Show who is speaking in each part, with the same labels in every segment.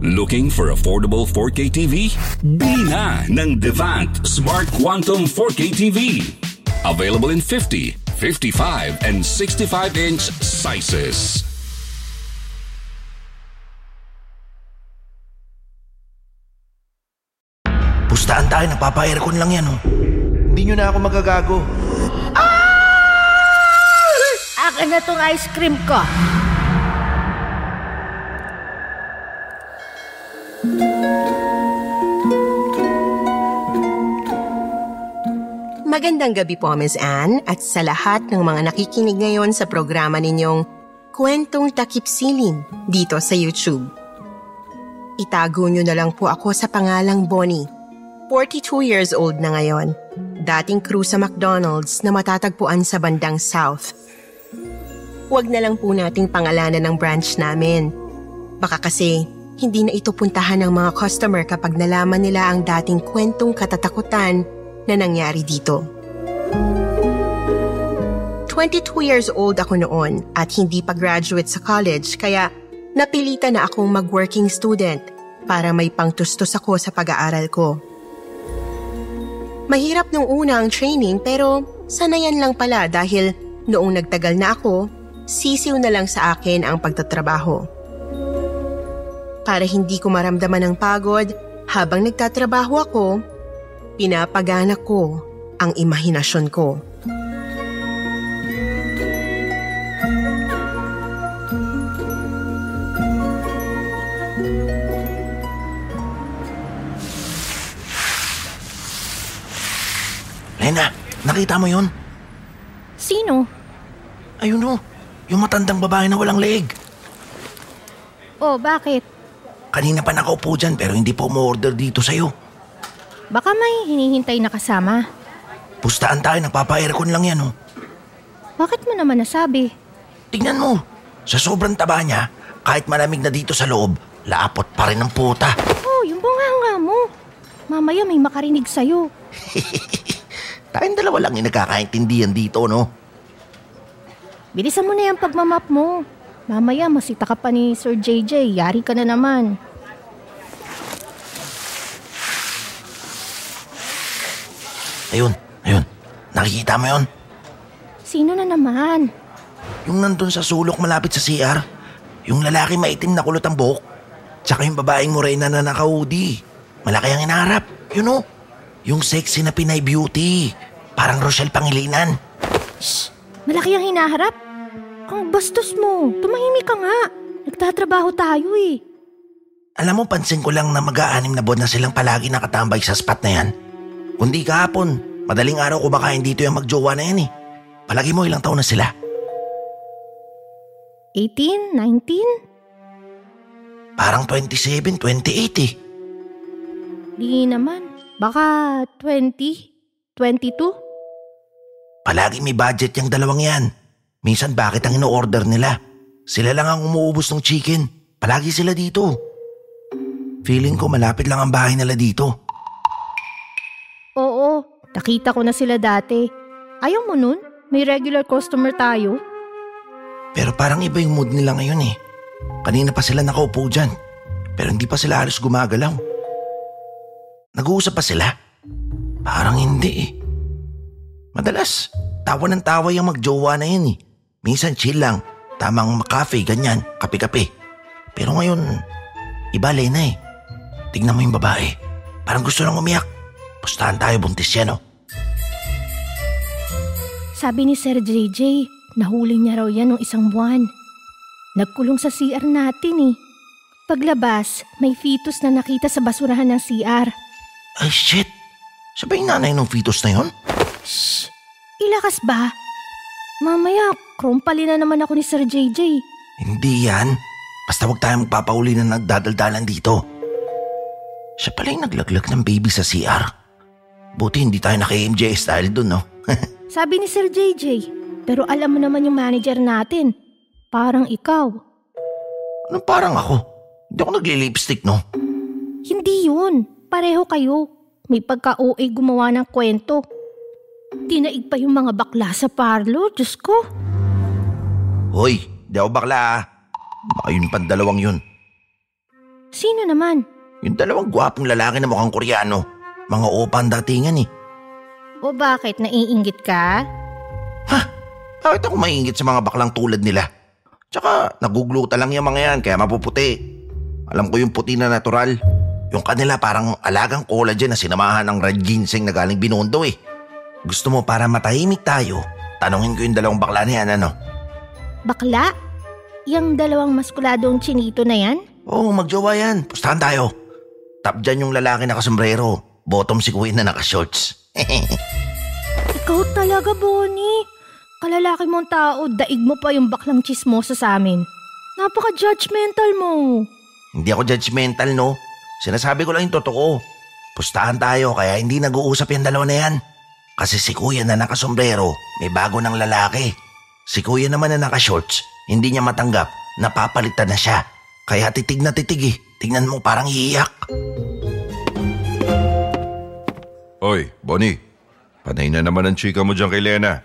Speaker 1: Looking for affordable 4K TV? Bili na ng Devant Smart Quantum 4K TV. Available in 50, 55, and 65-inch sizes.
Speaker 2: Pustahan tayo, napapa-aircon lang yan, oh. Hindi nyo na ako magagago.
Speaker 3: Akin na tong ice cream ko.
Speaker 4: Magandang gabi po, Ms. Anne, at sa lahat ng mga nakikinig ngayon sa programa ninyong Kwentong Takip Silim dito sa YouTube. Itago nyo na lang po ako sa pangalang Bonnie. 42 years old na ngayon. Dating crew sa McDonald's na matatagpuan sa bandang South. Huwag na lang po nating pangalanan ng branch namin. Baka kasi hindi na ito puntahan ng mga customer kapag nalaman nila ang dating kwentong katatakutan na nangyari dito. 22 years old ako noon at hindi pa graduate sa college kaya napilitan na akong mag-working student para may pangtustos ako sa pag-aaral ko. Mahirap nung una ang training pero sanayan lang pala dahil noong nagtagal na ako, sisiw na lang sa akin ang pagtatrabaho. Para hindi ko maramdaman ng pagod, habang nagtatrabaho ako, pinapagana ko ang imahinasyon ko.
Speaker 2: Lena, nakita mo yon?
Speaker 3: Sino?
Speaker 2: Ayun oh, yung matandang babae na walang leg.
Speaker 3: Oh, bakit?
Speaker 2: Kanina pa nakaupo dyan pero hindi pa umorder dito sa'yo.
Speaker 3: Baka may hinihintay na kasama.
Speaker 2: Pustahan tayo, nagpapa-aircon lang yan oh.
Speaker 3: Bakit mo naman nasabi?
Speaker 2: Tingnan mo, sa sobrang taba niya, kahit malamig na dito sa loob, laapot pa rin ang puta.
Speaker 3: Oh, yung bunganga mo. Mamaya may makarinig sa'yo.
Speaker 2: Tayong dalawa lang yung nagkakaintindihan dito, no?
Speaker 3: Bilisan mo na yung pagmamap mo. Mamaya masita ka pa ni Sir JJ. Yari ka na naman.
Speaker 2: Ayun, ayun. Nakikita mo yon?
Speaker 3: Sino na naman?
Speaker 2: Yung nandun sa sulok malapit sa CR. Yung lalaki maitim na kulot ang buhok. Tsaka yung babaeng morena na naka-hoodie. Malaki ang inaharap. Yun o. Yung sexy na Pinay beauty. Parang Rochelle Pangilinan.
Speaker 3: Shh! Malaki ang hinaharap. Ang bastos mo. Tumahimik ka nga. Nagtatrabaho tayo eh.
Speaker 2: Alam mo, pansin ko lang na mag-aanim na buwan na silang palagi nakatambay sa spot na yan. Kundi kahapon, madaling araw kumakain dito yung magjowa na yan eh. Palagi mo ilang taon na sila.
Speaker 3: 18? 19?
Speaker 2: Parang 27, 28 eh.
Speaker 3: Di naman. Baka 20? 22?
Speaker 2: Palagi may budget yung dalawang yan. Minsan bakit ang ino-order nila? Sila lang ang umuubos ng chicken. Palagi sila dito. Feeling ko malapit lang ang bahay nila dito.
Speaker 3: Nakita ko na sila dati. Ayaw mo nun? May regular customer tayo.
Speaker 2: Pero parang iba yung mood nila ngayon eh. Kanina pa sila nakaupo dyan. Pero hindi pa sila halos gumagalaw. Nag-uusap pa sila? Parang hindi eh. Madalas, tawa ng tawa yung magjowa na yan eh. Minsan chill lang, tamang makafe, ganyan, kape-kape. Pero ngayon, iba na eh. Tignan mo yung babae. Parang gusto lang umiyak. Pustahan tayo, buntis yan oh.
Speaker 3: Sabi ni Sir JJ, nahuli niya raw yan ng isang buwan. Nagkulong sa CR natin eh. Paglabas, may fetus na nakita sa basurahan ng CR.
Speaker 2: Ay shit! Siya ba yung nanay ng fetus na yon?
Speaker 3: Shh! Ilakas ba? Mamaya, krumpali na naman ako ni Sir JJ.
Speaker 2: Hindi yan. Basta huwag tayong magpapauli na nagdadaldalan dito. Siya pala yung naglaglag ng baby sa CR. Buti hindi tayo naka-MJ style dun, no?
Speaker 3: Sabi ni Sir JJ, pero alam mo naman yung manager natin. Parang ikaw.
Speaker 2: Anong parang ako? Hindi ako nagli-lipstick, no?
Speaker 3: Hindi yun. Pareho kayo. May pagka-OA gumawa ng kwento. Dinaig pa yung mga bakla sa parlo, Diyos ko.
Speaker 2: Hoy, di ako bakla ah. Baka yun pang dalawang yun.
Speaker 3: Sino naman?
Speaker 2: Yung dalawang gwapong lalaki na mukhang koreano. Mga opa ang datingan eh.
Speaker 3: O bakit, naiingit ka?
Speaker 2: Ha? Bakit ako maingit sa mga baklang tulad nila? Tsaka nagugluta lang yung mga yan kaya mapuputi. Alam ko yung puti na natural. Yung kanila parang alagang collagen na sinamahan ng red ginseng na galing binondo eh. Gusto mo para matahimik tayo, tanungin ko yung dalawang bakla na yan ano?
Speaker 3: Bakla? Yang dalawang maskuladong chinito na yan?
Speaker 2: Oo, magjowa yan. Pustahan tayo. Top dyan yung lalaki nakasombrero. Bottom si kuya na nakashorts.
Speaker 3: Ikaw talaga, Bonnie. Kalalaki mong tao, daig mo pa yung baklang chismosa sa amin. Napaka-judgmental mo.
Speaker 2: hindi ako judgmental no. Sinasabi ko lang yung totoo. Pustahan tayo kaya hindi nag-uusap yung dalawa na yan. Kasi si kuya na nakasombrero, may bago ng lalaki. Si kuya naman na nakashorts, hindi niya matanggap, napapalitan na siya. Kaya titig na titig eh. Tingnan mo parang iiyak.
Speaker 5: Oy, Bonnie. Panay na naman ang chika mo dyan kay Lena.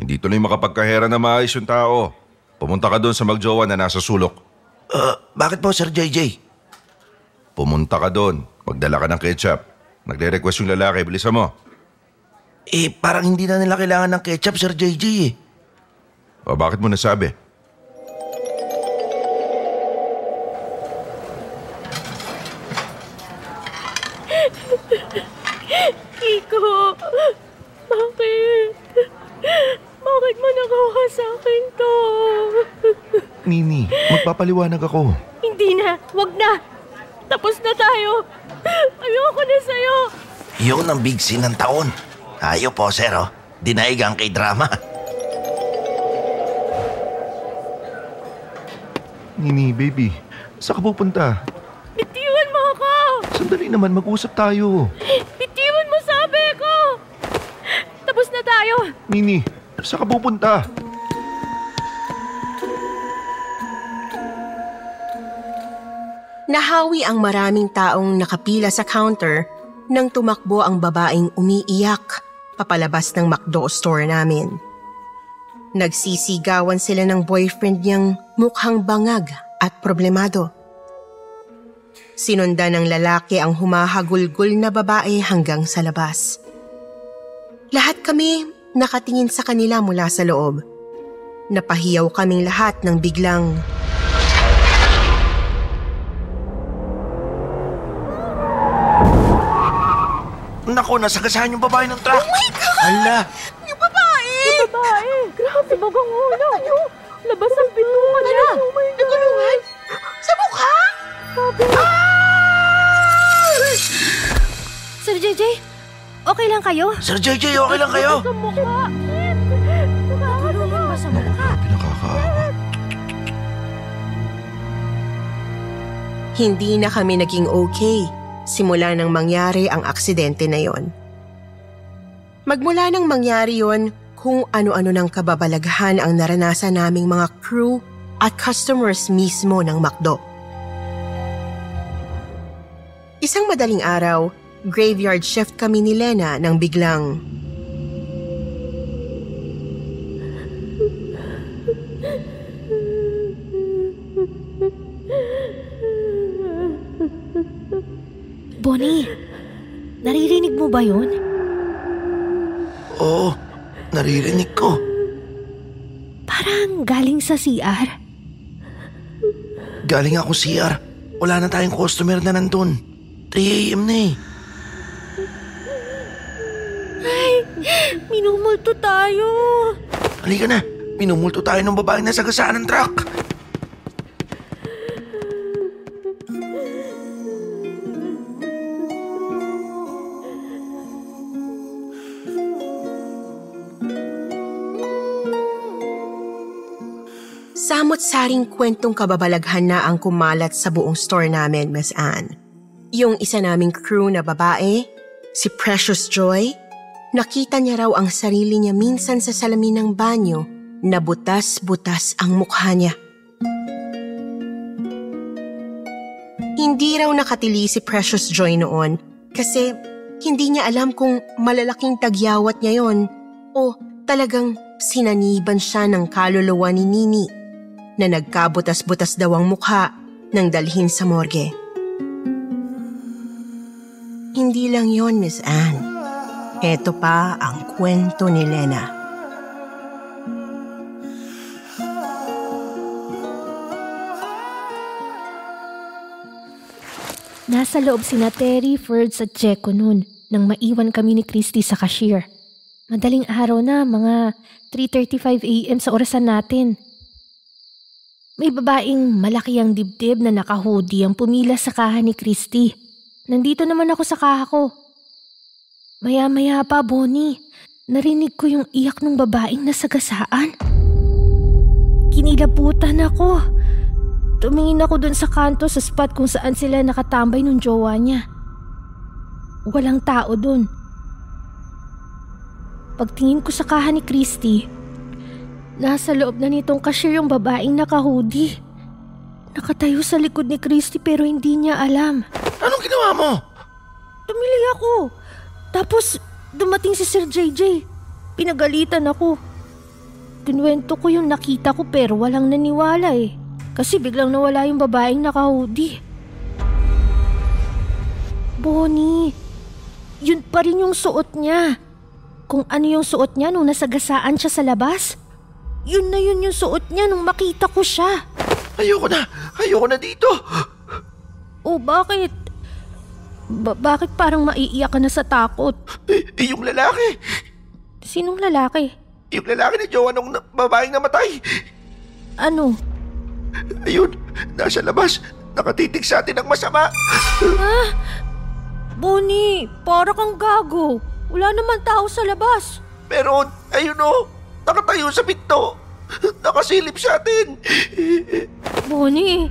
Speaker 5: Hindi tuloy makapagkahera na maayos yung tao. Pumunta ka doon sa magjowa na nasa sulok.
Speaker 2: Uh, bakit po Sir JJ?
Speaker 5: Pumunta ka doon. Magdala ka ng ketchup. Nagre-request yung lalaki. Bilisan mo.
Speaker 2: Eh parang hindi na nila kailangan ng ketchup Sir JJ eh.
Speaker 5: O bakit mo nasabi?
Speaker 3: Kiko, bakit? Bakit mo nagawa sa akin to?
Speaker 5: Nini, magpapaliwanag ako.
Speaker 3: Hindi na, wag na. Tapos na tayo. Ayoko na sa'yo.
Speaker 2: Yun ang big scene ng taon. Ayo po sir oh. Dinaig ang kay drama.
Speaker 5: Nini, baby. Saan ka pupunta?
Speaker 3: Bitiwan mo ako.
Speaker 5: Sandali naman, mag-usap tayo.
Speaker 3: Bitiwan mo sabi ko. Tapos na tayo.
Speaker 5: Nini, saan ka pupunta?
Speaker 4: Nahawi ang maraming taong nakapila sa counter nang tumakbo ang babaeng umiiyak papalabas ng McDo store namin. Nagsisigawan sila ng boyfriend niyang mukhang bangag at problemado. Sinundan ng lalaki ang humahagulgol na babae hanggang sa labas. Lahat kami nakatingin sa kanila mula sa loob. Napahiyaw kaming lahat ng biglang
Speaker 2: Naku, nasagasaan yung babae ng truck. Oh my God! Hala,
Speaker 4: Yung babae!
Speaker 3: Babae, grabe bagang ulo. Labas ang bituka niya.
Speaker 4: Ano? Nagulungan? Mukha?
Speaker 3: Sir JJ, okay lang kayo?
Speaker 2: Sir JJ, okay lang kayo?
Speaker 3: Nakakatulong ba sa mukha?
Speaker 5: Pinakakaawa.
Speaker 4: Hindi na kami naging okay simula nang mangyari ang aksidente na yon. Magmula nang mangyari yon, kung ano-ano ng kababalaghan ang naranasan naming mga crew at customers mismo ng McDo. Isang madaling araw, graveyard shift kami ni Lena nang biglang
Speaker 3: Bonnie, naririnig mo ba yun?
Speaker 2: Oo, naririnig ko.
Speaker 3: Parang galing sa CR.
Speaker 2: Galing ako CR. Wala na tayong customer na nandun. 3 a.m. na eh.
Speaker 3: Minumulto tayo.
Speaker 2: Halika na. Minumulto tayo ng babaeng nasa gasaan ng truck.
Speaker 4: saring kwentong kababalaghan na ang kumalat sa buong store namin, Miss Anne. Yung isa naming crew na babae, si Precious Joy, nakita niya raw ang sarili niya minsan sa salamin ng banyo na butas-butas ang mukha niya. Hindi raw nakatili si Precious Joy noon kasi hindi niya alam kung malalaking tagyawat niya yon o talagang sinaniban siya ng kaluluwa ni Nini na nagkabutas-butas daw ang mukha nang dalhin sa morgue. Lang yon, Miss Anne. Ito pa ang kwento ni Lena.
Speaker 3: Nasa loob sina Terry, Ferds at Checo noon nang maiwan kami ni Christy sa cashier. Madaling araw na, mga 3.35 a.m. sa orasan natin. May babaeng malaki ang dibdib na nakahoodie ang pumila sa kaha ni Christy. Nandito naman ako sa kaha ko. Maya-maya pa, Bonnie, narinig ko yung iyak ng babaeng nasagasaan. Kinilabutan ako. Tumingin ako dun sa kanto sa spot kung saan sila nakatambay nung jowa niya. Walang tao dun. Pagtingin ko sa kaha ni Christy, nasa loob na nitong cashier yung babaeng nakahoodie. Nakatayo sa likod ni Christy pero hindi niya alam.
Speaker 6: Anong ginawa mo?
Speaker 3: Tumili ako. Tapos dumating si Sir JJ. Pinagalitan ako. Kinwento ko yung nakita ko pero walang naniwala eh. Kasi biglang nawala yung babaeng nakahoodie. Bonnie, yun pa rin yung suot niya. Kung ano yung suot niya nung nasagasaan siya sa labas, yun na yun yung suot niya nung makita ko siya.
Speaker 6: Ayoko na. Ayoko na dito.
Speaker 3: Oh, bakit? Ba- bakit parang maiiyak ka na sa takot?
Speaker 6: Eh, eh, yung lalaki.
Speaker 3: Sinong lalaki?
Speaker 6: Yung lalaki ni Jowa nung na- babaeng namatay.
Speaker 3: Ano?
Speaker 6: Ayun, nasa labas. Nakatitig sa atin ng masama.
Speaker 3: Bonnie, para kang gago. Wala naman tao sa labas.
Speaker 6: Meron, ayun o. Nakatayo sa pinto. Nakasilip sa atin.
Speaker 3: Bonnie,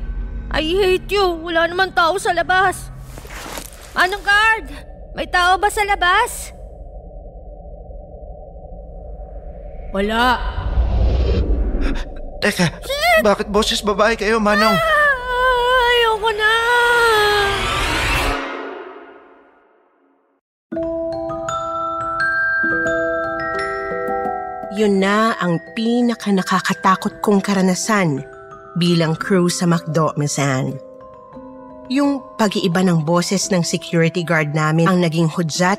Speaker 3: I hate you. Wala naman tao sa labas. Anong guard? May tao ba sa labas? Wala.
Speaker 6: Teka, bakit boses babae kayo, Manong?
Speaker 3: Ah, ayoko na.
Speaker 4: Yun na ang pinaka nakakatakot kong karanasan bilang crew sa McDo, Miss Anne. Yung pag-iiba ng boses ng security guard namin ang naging hudyat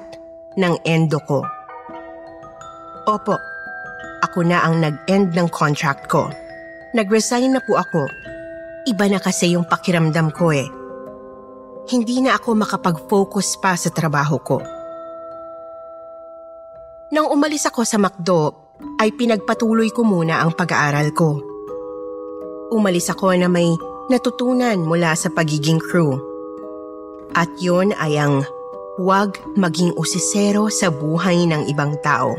Speaker 4: ng endo ko. Opo, ako na ang nag-end ng contract ko. Nag-resign na po ako. Iba na kasi yung pakiramdam ko eh. Hindi na ako makapag-focus pa sa trabaho ko. Nang umalis ako sa McDo, ay pinagpatuloy ko muna ang pag-aaral ko. Umalis ako na may natutunan mula sa pagiging crew. At yon ay ang huwag maging usisero sa buhay ng ibang tao.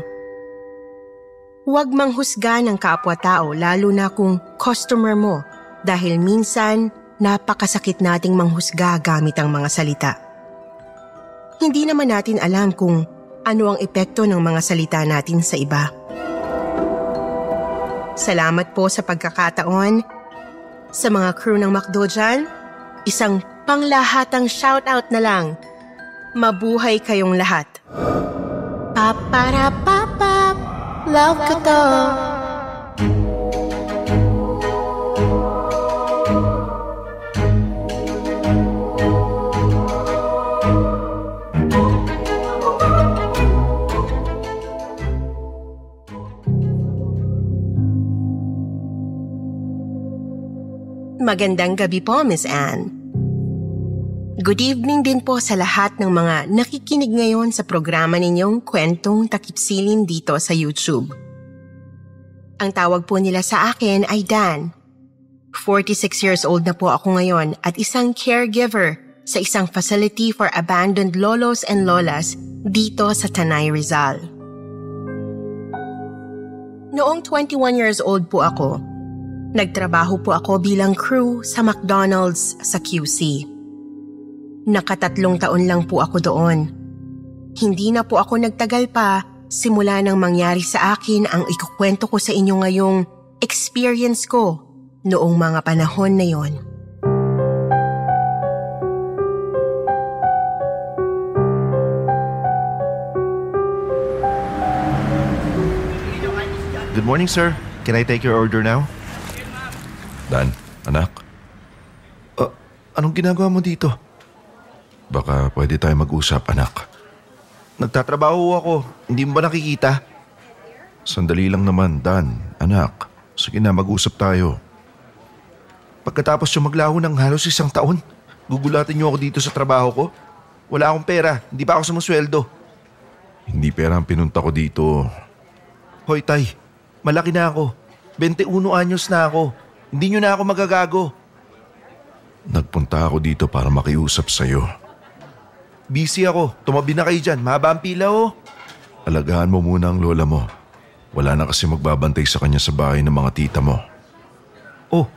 Speaker 4: Huwag manghusga ng kapwa-tao lalo na kung customer mo dahil minsan napakasakit nating manghusga gamit ang mga salita. Hindi naman natin alam kung ano ang epekto ng mga salita natin sa iba. Salamat po sa pagkakataon. Sa mga crew ng McDo dyan, isang panglahatang shoutout na lang. Mabuhay kayong lahat. Papara papap, love ko to. Magandang gabi po, Miss Anne. Good evening din po sa lahat ng mga nakikinig ngayon sa programa ninyong Kwentong Takipsilin dito sa YouTube. Ang tawag po nila sa akin ay Dan. 46 years old na po ako ngayon at isang caregiver sa isang facility for abandoned lolos and lolas dito sa Tanay Rizal. Noong 21 years old po ako, Nagtrabaho po ako bilang crew sa McDonald's sa QC. Nakatatlong taon lang po ako doon. Hindi na po ako nagtagal pa simula nang mangyari sa akin ang ikukwento ko sa inyo ngayong experience ko noong mga panahon na yon.
Speaker 6: Good morning, sir. Can I take your order now?
Speaker 5: Dan, anak,
Speaker 6: Uh, anong ginagawa mo dito?
Speaker 5: baka pwede tayo mag-usap, anak.
Speaker 6: Nagtatrabaho ako. Hindi mo ba nakikita?
Speaker 5: Sandali lang naman, Dan, anak. Sige na, mag-usap tayo.
Speaker 6: Pagkatapos yung maglaho ng halos isang taon, gugulatin niyo ako dito sa trabaho ko? Wala akong pera. Hindi pa ako sumusweldo.
Speaker 5: Hindi pera ang pinunta ko dito.
Speaker 6: Hoy, Tay. Malaki na ako. 21 anyos na ako. Hindi niyo na ako magagago.
Speaker 5: Nagpunta ako dito para makiusap sa'yo.
Speaker 6: Busy ako. Tumabi na kayo dyan. Mahaba ang pila oh.
Speaker 5: Alagaan mo muna ang lola mo. Wala na kasi magbabantay sa kanya sa bahay ng mga tita mo.
Speaker 6: Oh,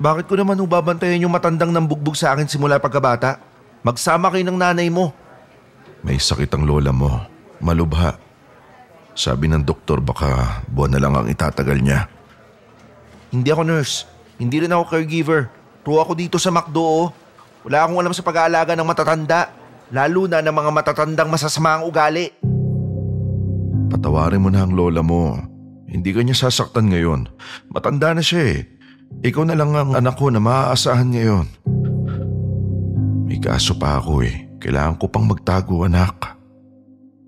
Speaker 6: bakit ko naman babantayan yung matandang nambugbog sa akin simula pagkabata? Magsama kayo ng nanay mo.
Speaker 5: May sakit ang lola mo. Malubha. Sabi ng doktor baka buwan na lang ang itatagal niya.
Speaker 6: Hindi ako nurse. Hindi rin ako caregiver. True ako dito sa McDo oh. Wala akong alam sa pag-aalaga ng matatanda. Lalo na ng mga matatandang masasama ang ugali.
Speaker 5: Patawarin mo na ang lola mo. Hindi ka niya sasaktan ngayon. Matanda na siya eh. Ikaw na lang ang anak ko na maaasahan ngayon. May kaso pa ako eh. Kailangan ko pang magtago anak.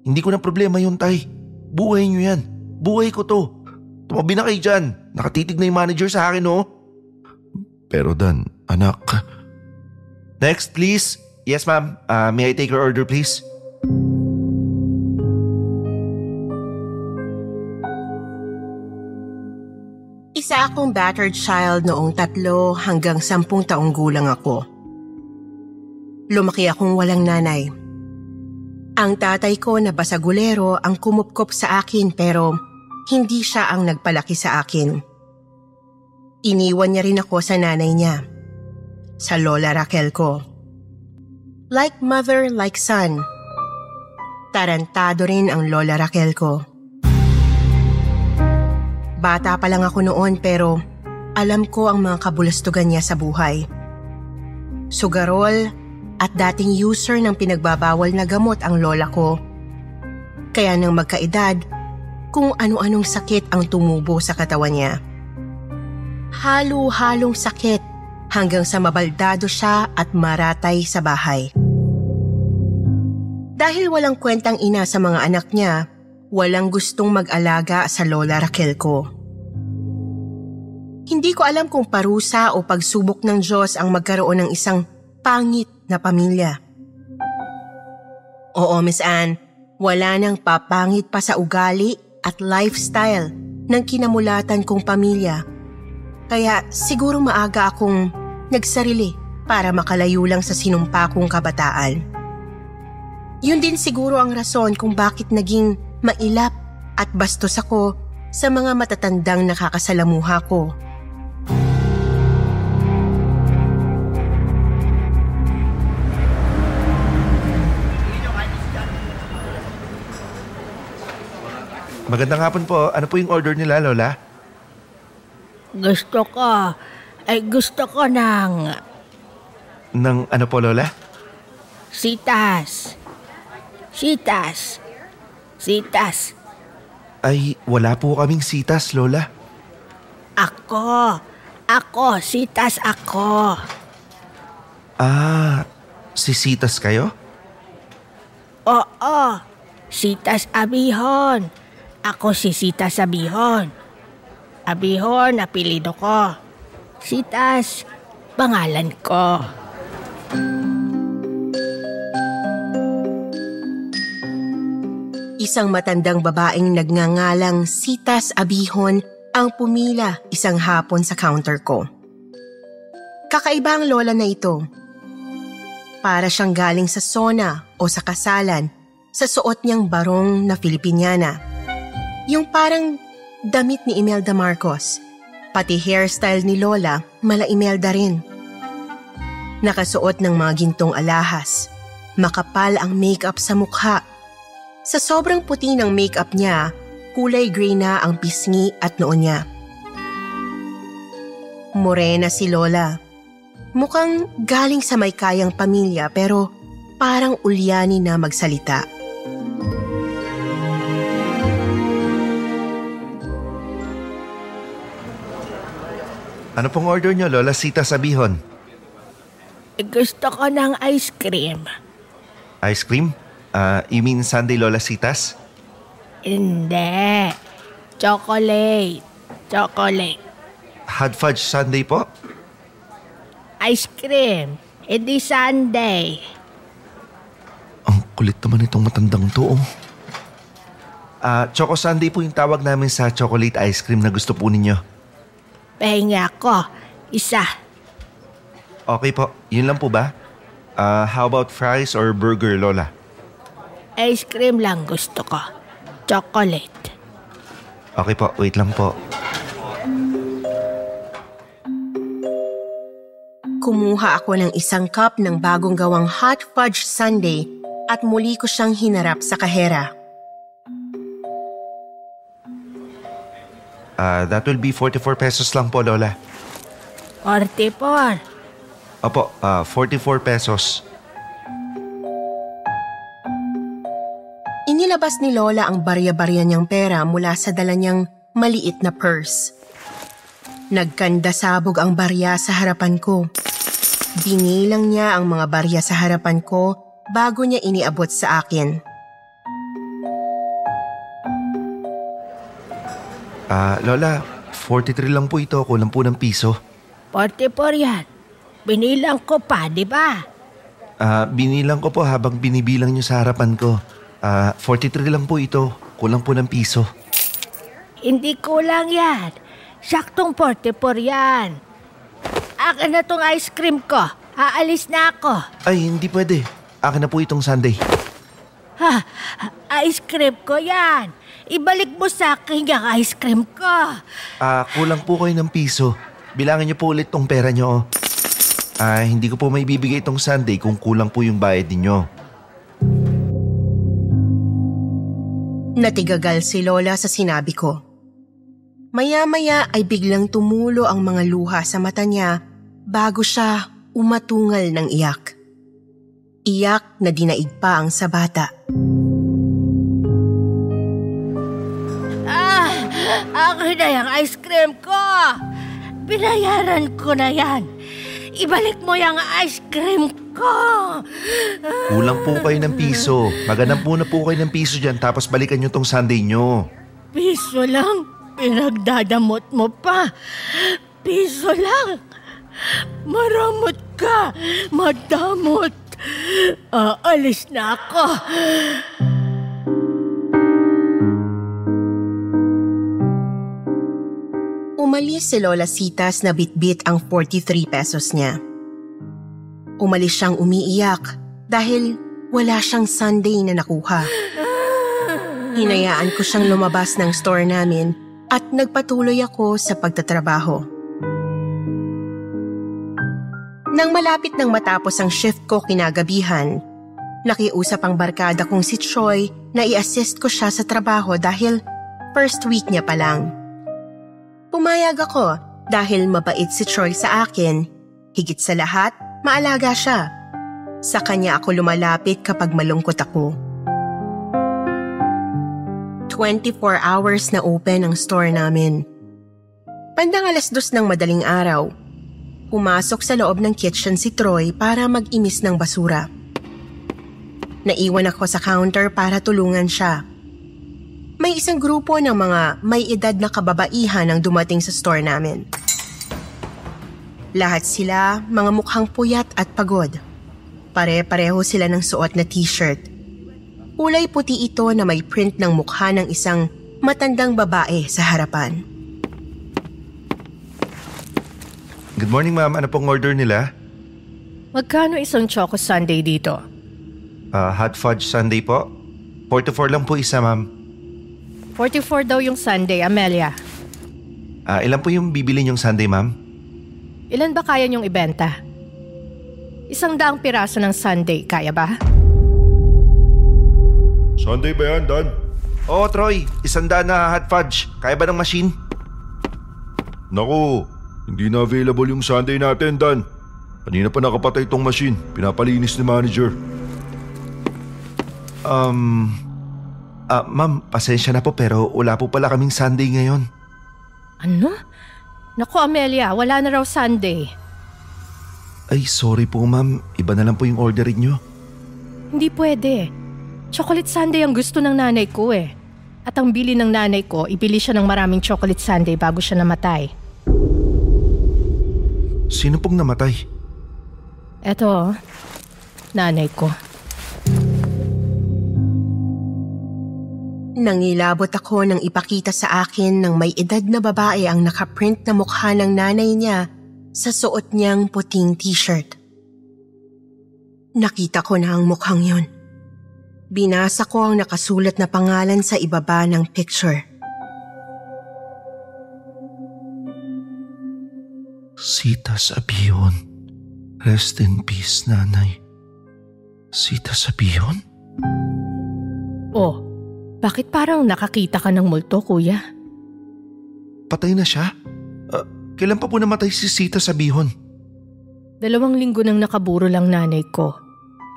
Speaker 6: Hindi ko na problema yun, Tay. Buhay niyo yan. Buhay ko to. Tumabi na kayo dyan. Nakatitig na yung manager sa akin, oh.
Speaker 5: Pero Dan, anak,
Speaker 6: Next, please. Yes, ma'am. Uh, may I take your order, please?
Speaker 4: Isa akong battered child noong tatlo hanggang sampung taong gulang ako. Lumaki akong walang nanay. Ang tatay ko na basagulero ang kumupkop sa akin pero hindi siya ang nagpalaki sa akin. Iniwan niya rin ako sa nanay niya, sa lola Raquel ko. Like mother, like son. Tarantado rin ang lola Raquel ko. Bata pa lang ako noon pero alam ko ang mga kabulastugan niya sa buhay. Sugarol at dating user ng pinagbabawal na gamot ang lola ko. Kaya nang magkaedad, kung ano-anong sakit ang tumubo sa katawan niya. Halo-halong sakit hanggang sa mabaldado siya at maratay sa bahay. Dahil walang kwentang ina sa mga anak niya, walang gustong mag-alaga sa lola Raquel ko. Hindi ko alam kung parusa o pagsubok ng Diyos ang magkaroon ng isang pangit na pamilya. Oo, Miss Anne, wala nang papangit pa sa ugali at lifestyle ng kinamulatan kong pamilya. Kaya siguro maaga akong nagsarili para makalayo lang sa sinumpa kong kabataan. Yun din siguro ang rason kung bakit naging mailap at bastos ako sa mga matatandang nakakasalamuha ko.
Speaker 6: Magandang hapon po. Ano po yung order nila, Lola?
Speaker 7: Gusto ko, ay gusto ko ng
Speaker 6: Ng ano po, Lola?
Speaker 7: sitas. Sitas. Sitas.
Speaker 6: Ay, wala po kaming sitas, Lola.
Speaker 7: Ako. Ako, sitas ako.
Speaker 6: Ah, sisitas kayo?
Speaker 7: Oo. Sitas abihon. Ako si Sitas Abihon. Abihon, apelido ko. Sitas, pangalan ko.
Speaker 4: Isang matandang babaeng nagngangalang Sitas Abihon ang pumila isang hapon sa counter ko. Kakaiba ang lola na ito. Para siyang galing sa sona o sa kasalan sa suot niyang barong na Filipiniana. Yung parang damit ni Imelda Marcos. Pati hairstyle ni Lola, mala Imelda rin. Nakasuot ng mga gintong alahas. Makapal ang makeup sa mukha. Sa sobrang puti ng makeup niya, kulay gray na ang pisngi at noon niya. Morena si Lola. Mukhang galing sa may kayang pamilya pero parang ulyani na magsalita.
Speaker 6: Ano pong order niyo, Lola Sita Sabihon?
Speaker 7: Gusto ko ng ice cream.
Speaker 6: Ice cream? Ah, you mean Sunday Lola Sitas?
Speaker 7: Hindi. Chocolate. Chocolate.
Speaker 6: Hot fudge Sunday po?
Speaker 7: Ice cream. Hindi Sunday.
Speaker 6: Ang kulit naman itong matandang to. oh. Ah, Choco Sunday po yung tawag namin sa chocolate ice cream na gusto po ninyo.
Speaker 7: Pahinga ko. Isa.
Speaker 6: Okay po, yun lang po ba? Ah, how about fries or burger, Lola?
Speaker 7: Ice cream lang gusto ko. Chocolate.
Speaker 6: Okay po, wait lang po.
Speaker 4: Kumuha ako ng isang cup ng bagong gawang hot fudge sundae at muli ko siyang hinarap sa kahera.
Speaker 6: Ah, that will be 44 pesos lang po, Lola.
Speaker 7: 44.
Speaker 6: Opo, ah, 44 pesos.
Speaker 4: Inilabas ni Lola ang barya-barya niyang pera mula sa dala niyang maliit na purse. Nagkandasabog ang barya sa harapan ko. Binilang niya ang mga barya sa harapan ko bago niya iniabot sa akin.
Speaker 6: Ah, Lola, 43 lang po ito, kulang po ng piso.
Speaker 7: 44 yan. Binilang ko pa, di ba?
Speaker 6: Ah, binilang ko po habang binibilang niyo sa harapan ko. Ah, 43 lang po ito, kulang po ng piso.
Speaker 7: Hindi kulang yan. Saktong 44 yan. Akin na tong ice cream ko. Aalis na ako.
Speaker 6: Ay, hindi pwede. Akin na po itong Sunday.
Speaker 7: Ha, ice cream ko yan. Ibalik mo sa akin yung ice cream ko.
Speaker 6: Ah, kulang po kayo ng piso. Bilangin niyo po ulit tong pera niyo. oh. Ah, hindi ko po may bibigay itong Sunday kung kulang po yung bayad ninyo.
Speaker 4: Natigagal si Lola sa sinabi ko. Maya-maya ay biglang tumulo ang mga luha sa mata niya bago siya umatungal ng iyak. Iyak na dinaig pa ang sa bata.
Speaker 7: Akin na yung ice cream ko. Binayaran ko na yan. Ibalik mo yung ice cream ko.
Speaker 6: Kulang po kayo ng piso. Maganap muna po kayo ng piso dyan tapos balikan niyo tong Sunday niyo.
Speaker 7: Piso lang. Pinagdadamot mo pa. Piso lang. Maramot ka. Madamot. Aalis na ako.
Speaker 4: Umalis si Lola Citas na bitbit ang 43 pesos niya. Umalis siyang umiiyak dahil wala siyang Sunday na nakuha. Hinayaan ko siyang lumabas ng store namin at nagpatuloy ako sa pagtatrabaho. Nang malapit nang matapos ang shift ko kinagabihan, nakiusap ang barkada kong si Troy na i-assist ko siya sa trabaho dahil first week niya pa lang. Pumayag ako dahil mabait si Troy sa akin. Higit sa lahat, maalaga siya. Sa kanya ako lumalapit kapag malungkot ako. 24 hours na open ang store namin. Pandang alas dos ng madaling araw, pumasok sa loob ng kitchen si Troy para mag-imis ng basura. Naiwan ako sa counter para tulungan siya. May isang grupo ng mga may edad na kababaihan ang dumating sa store namin. Lahat sila mga mukhang puyat at pagod. Pare-pareho sila ng suot na t-shirt. Kulay puti ito na may print ng mukha ng isang matandang babae sa harapan.
Speaker 6: Good morning ma'am, ano pong order nila?
Speaker 3: Magkano isang Choco Sunday dito?
Speaker 6: Ah, hot fudge Sunday po? 44 lang po isa ma'am.
Speaker 3: 44 daw yung Sunday, Amelia.
Speaker 6: Ah, ilan po yung bibili niyong sundae, ma'am?
Speaker 3: Ilan ba kaya niyong ibenta? Isang daang piraso ng sundae, kaya ba?
Speaker 5: Sunday ba yan, Dan?
Speaker 6: Oo, Troy. Isanda na hot fudge. Kaya ba ng machine?
Speaker 5: Naku, hindi na available yung Sunday natin, Dan. Kanina pa nakapatay tong machine. Pinapalinis ni manager.
Speaker 6: Um, ah, ma'am, pasensya na po pero wala po pala kaming Sunday ngayon.
Speaker 3: Ano? Naku Amelia, wala na raw Sunday.
Speaker 6: Ay, sorry po ma'am. Iba na lang po yung orderin nyo.
Speaker 3: Hindi pwede. Chocolate sundae ang gusto ng nanay ko eh. At ang bili ng nanay ko, ibili siya ng maraming chocolate sundae bago siya namatay.
Speaker 6: Sino pong namatay?
Speaker 3: Eto, nanay ko.
Speaker 4: Nangilabot ako nang ipakita sa akin ng may edad na babae ang nakaprint na mukha ng nanay niya sa suot niyang puting t-shirt. Nakita ko na ang mukhang yon. Binasa ko ang nakasulat na pangalan sa ibaba ng picture.
Speaker 6: Sita Sabion. Rest in peace, nanay. Sita Sabion?
Speaker 3: Oh, bakit parang nakakita ka ng multo, kuya?
Speaker 6: Patay na siya? Ah, kailan pa po namatay si Sita Sabihon?
Speaker 3: Dalawang linggo nang nakaburo lang nanay ko.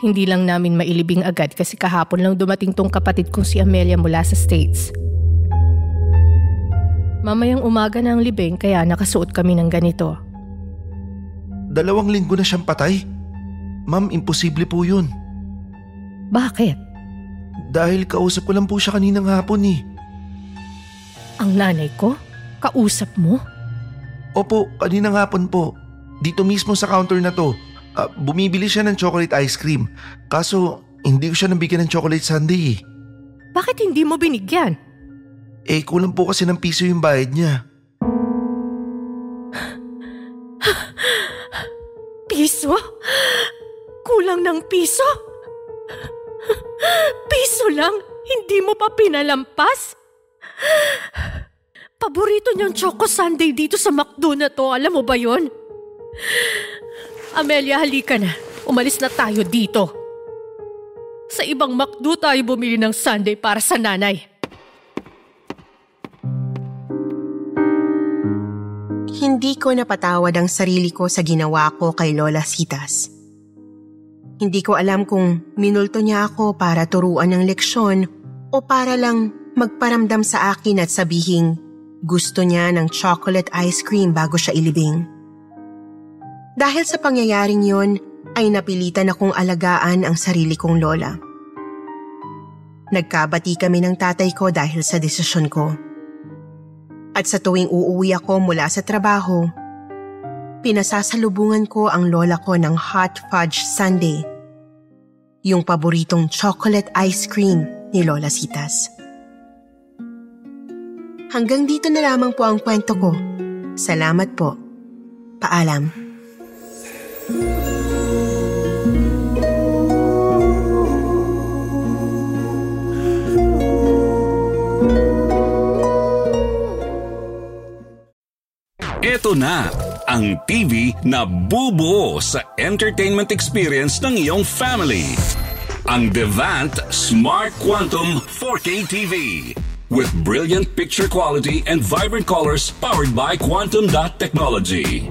Speaker 3: Hindi lang namin mailibing agad kasi kahapon lang dumating tong kapatid kong si Amelia mula sa States. Mamayang umaga na ang libing kaya nakasuot kami ng ganito.
Speaker 6: Dalawang linggo na siyang patay? Ma'am, imposible po yun.
Speaker 3: Bakit?
Speaker 6: Dahil kausap ko lang po siya kaninang hapon eh.
Speaker 3: Ang nanay ko? Kausap mo?
Speaker 6: Opo, kaninang hapon po. Dito mismo sa counter na to. Ah, bumibili siya ng chocolate ice cream. Kaso, hindi ko siya nabigyan ng chocolate sundae eh.
Speaker 3: Bakit hindi mo binigyan?
Speaker 6: Eh, kulang po kasi ng piso yung bayad niya.
Speaker 3: Piso? Kulang ng piso? Piso lang? Hindi mo pa pinalampas? Paborito niyang Choco Sunday dito sa McDo na to. Alam mo ba yon? Amelia, halika na. Umalis na tayo dito. Sa ibang McDo tayo bumili ng Sunday para sa nanay.
Speaker 4: Hindi ko napatawad ang sarili ko sa ginawa ko kay Lola Citas. Hindi ko alam kung minulto niya ako para turuan ng leksyon o para lang magparamdam sa akin at sabihing gusto niya ng chocolate ice cream bago siya ilibing. Dahil sa pangyayaring yon ay napilitan akong alagaan ang sarili kong lola. Nagkabati kami ng tatay ko dahil sa desisyon ko. At sa tuwing uuwi ako mula sa trabaho, pinasasalubungan ko ang lola ko ng hot fudge sundae, yung paboritong chocolate ice cream ni Lola Sitas. Hanggang dito na lamang po ang kwento ko. Salamat po. Paalam.
Speaker 1: Ito na ang TV na bubuo sa entertainment experience ng iyong family. Ang Devant Smart Quantum 4K TV. With brilliant picture quality and vibrant colors powered by Quantum Dot Technology.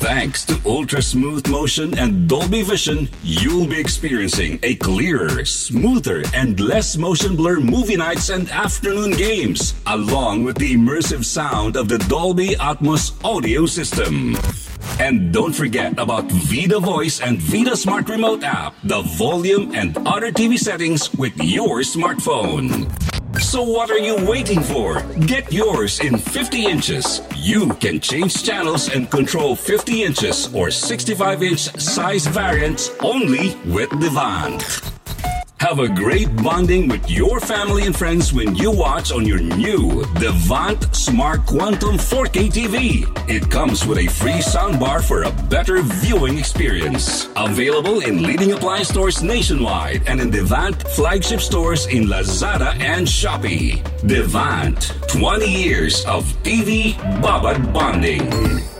Speaker 1: Thanks to ultra smooth motion and Dolby Vision, you'll be experiencing a clearer, smoother, and less motion blur movie nights and afternoon games, along with the immersive sound of the Dolby Atmos audio system. And don't forget about Vida Voice and Vida Smart Remote app, the volume and other TV settings with your smartphone. So what are you waiting for? Get yours in 50 inches. You can change channels and control 50 inches or 65 inch size variants only with Devant. Have a great bonding with your family and friends when you watch on your new Devant Smart Quantum 4K TV. It comes with a free soundbar for a better viewing experience. Available in leading appliance stores nationwide and in Devant flagship stores in Lazada and Shopee. Devant, 20 years of TV Babad bonding.